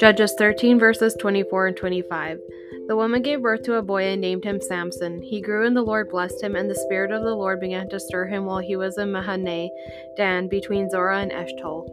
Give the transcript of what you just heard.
Judges 13 verses 24 and 25. The woman gave birth to a boy and named him Samson. He grew and the Lord blessed him, and the Spirit of the Lord began to stir him while he was in Mahaneh, Dan between Zorah and Eshtaol.